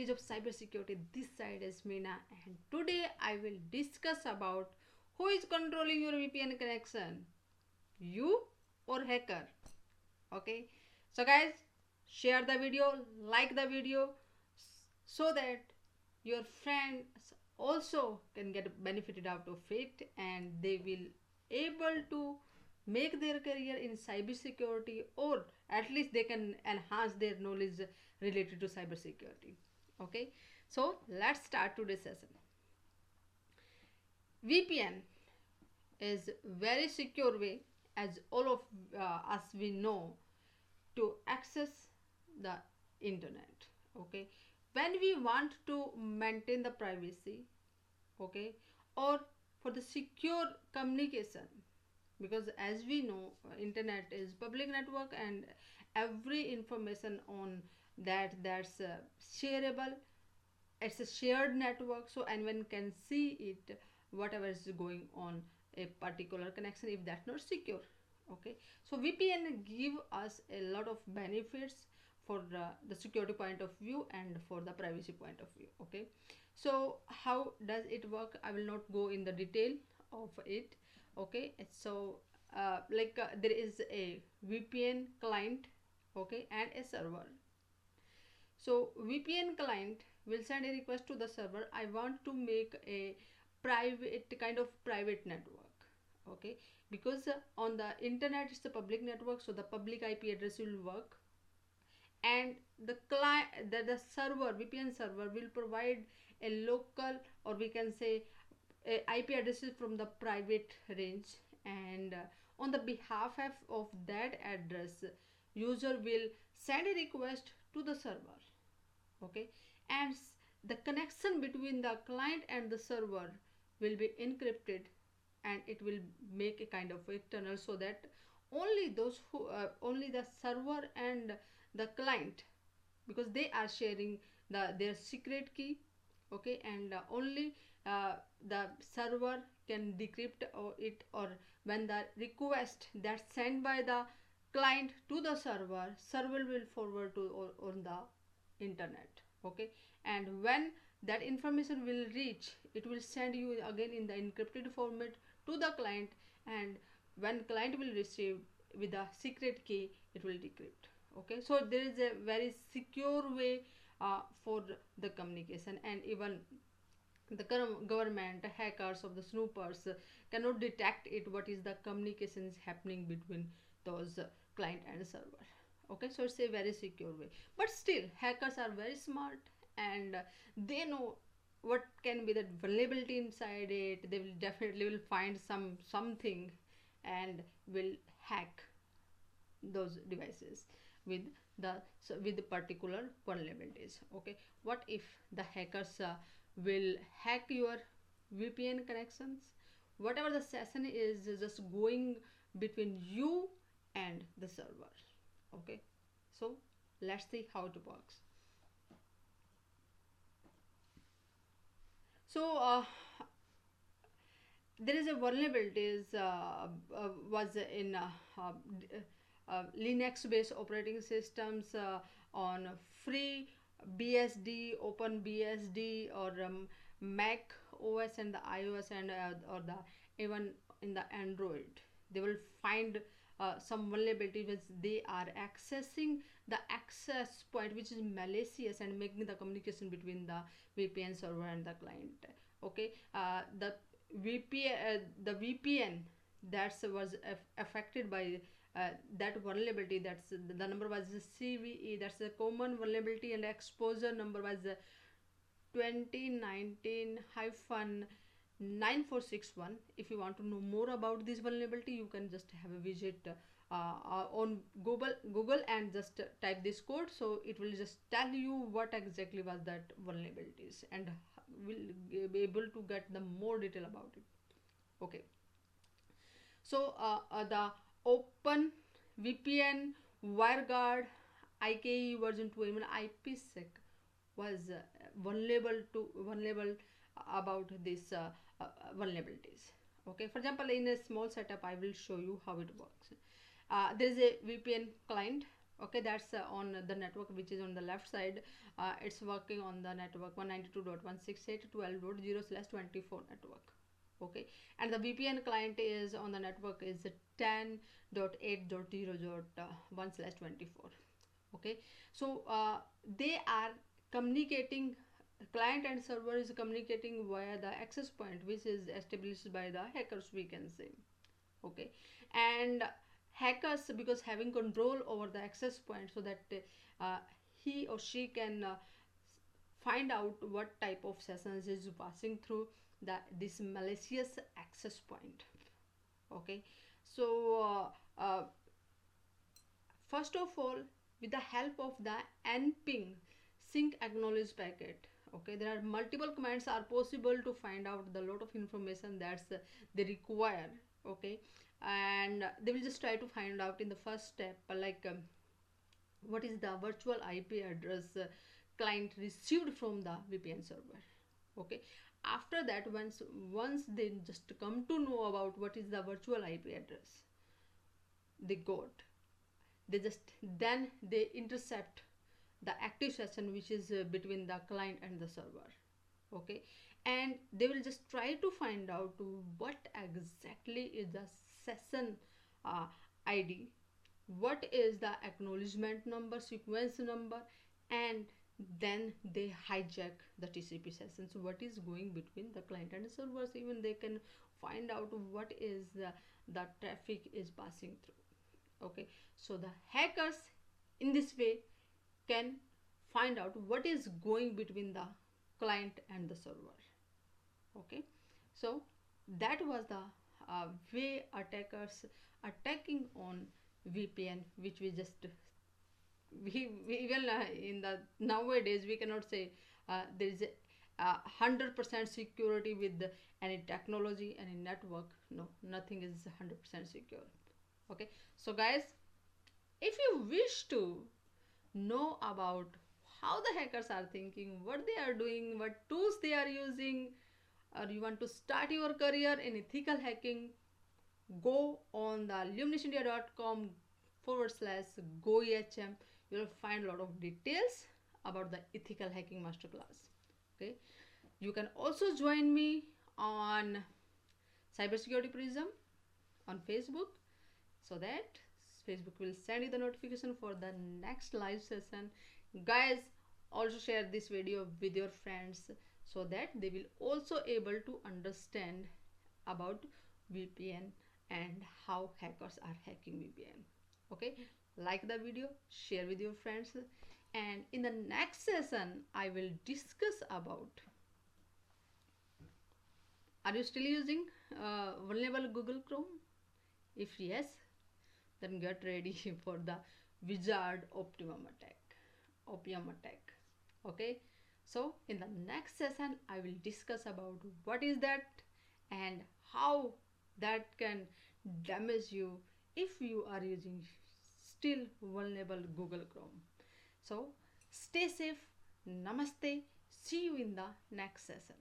advantage of cybersecurity. This side is Meena, and today I will discuss about who is controlling your VPN connection, you or hacker. Okay, so guys, share the video, like the video, so that your friends also can get benefited out of it, and they will able to make their career in cybersecurity or at least they can enhance their knowledge related to cybersecurity okay? So let's start today's session. Vpn is very secure way as all of uh, us we know to access the internet. Okay? When we want to maintain the privacy okay? Or for the secure communication because as we know internet is public network and every information on that that's uh, shareable it's a shared network so anyone can see it whatever is going on a particular connection if that's not secure okay? So vpn give us a lot of benefits for the, the security point of view and for the privacy point of view okay? So how does it work? I will not go in the detail of it okay? So uh, like uh, there is a vpn client okay and a server so vpn client will send a request to the server i want to make a private kind of private network. Okay? Because uh, on the internet it's a public network so the public ip address will work. And the client the, the server vpn server will provide a local or we can say ip addresses from the private range. And uh, on the behalf of that address user will send a request to the server okay? And the connection between the client and the server will be encrypted and it will make a kind of a tunnel so that only those who uh, only the server and the client because they are sharing the their secret key okay? And uh, only uh, the server can decrypt or it or when the request that's sent by the client to the server server will forward to or, on the internet okay? And when that information will reach it will send you again in the encrypted format to the client and when client will receive with the secret key it will decrypt okay? So there is a very secure way uh, for the communication and even the government hackers of the snoopers cannot detect it what is the communications happening between those client and server okay so it's a very secure way. But still hackers are very smart and they know what can be the vulnerability inside it. They will definitely will find some something and will hack those devices with the so with the particular vulnerabilities. Okay what if the hackers uh, will hack your vpn connections? Whatever the session is just going between you and the server okay. So let's see how it works. So uh, there is a vulnerabilities uh, uh, was in uh, uh, uh, linux based operating systems on free bsd open bsd or um, mac os and the ios and or the even in the android. They will find uh, some vulnerability which they are accessing. The access point which is malicious and making the communication between the vpn server and the client okay? Uh, the vpn uh, the vpn that was affected by uh, that vulnerability that's the number was cve that's a common vulnerability and exposure number was 2019 hyphen 9461 if you want to know more about this vulnerability you can just have a visit uh, uh, on google google and just type this code. So it will just tell you what exactly was that vulnerabilities and will be able to get the more detail about it. Okay. So uh, uh the open vpn wireguard ike version 2 even ipsec was uh, vulnerable to vulnerable about this uh, uh, vulnerabilities. Okay for example in a small setup i will show you how it works. Uh, there is a vpn client okay that's uh, on the network which is on the left side. Uh, it's working on the network 192.168.12.0 slash 24 network okay. And the vpn client is on the network is 10.8.0.1 slash 24 okay. So uh, they are communicating client and server is communicating via the access point which is established by the hackers we can say. Okay? And hackers because having control over the access point so that uh, he or she can uh, find out what type of sessions is passing through the this malicious access point. Okay? So uh, uh first of all with the help of the nping sync acknowledge packet okay there are multiple commands are possible to find out the lot of information that's uh, they require okay? And they will just try to find out in the first step like um, what is the virtual ip address uh, client received from the vpn server okay? After that once once they just come to know about what is the virtual ip address they got they just then they intercept the active session which is uh, between the client and the server okay? And they will just try to find out what exactly is the session uh, id what is the acknowledgement number sequence number and then they hijack the tcp session. So what is going between the client and the servers? Even they can find out what is the, the traffic is passing through okay? So the hackers in this way can find out what is going between the client and the server. Okay? So that was the uh, way attackers attacking on vpn which we just we, we even uh, in the nowadays we cannot say uh, there is a hundred percent security with the, any technology any network. No nothing is 100% secure. Okay? So guys if you wish to know about how the hackers are thinking what they are doing what tools they are using or you want to start your career in ethical hacking go on the luminationindia.com forward slash go ehm you will find a lot of details about the ethical hacking masterclass. Okay? You can also join me on cybersecurity prism on facebook. So that facebook will send you the notification for the next live session. Guys also share this video with your friends so that they will also able to understand about vpn and how hackers are hacking vpn okay? Like the video share with your friends. And in the next session i will discuss about are you still using uh, vulnerable google chrome? If yes then get ready for the wizard optimum attack opium attack okay so in the next session i will discuss about what is that and how that can damage you if you are using still vulnerable Google Chrome. So stay safe. Namaste. See you in the next session.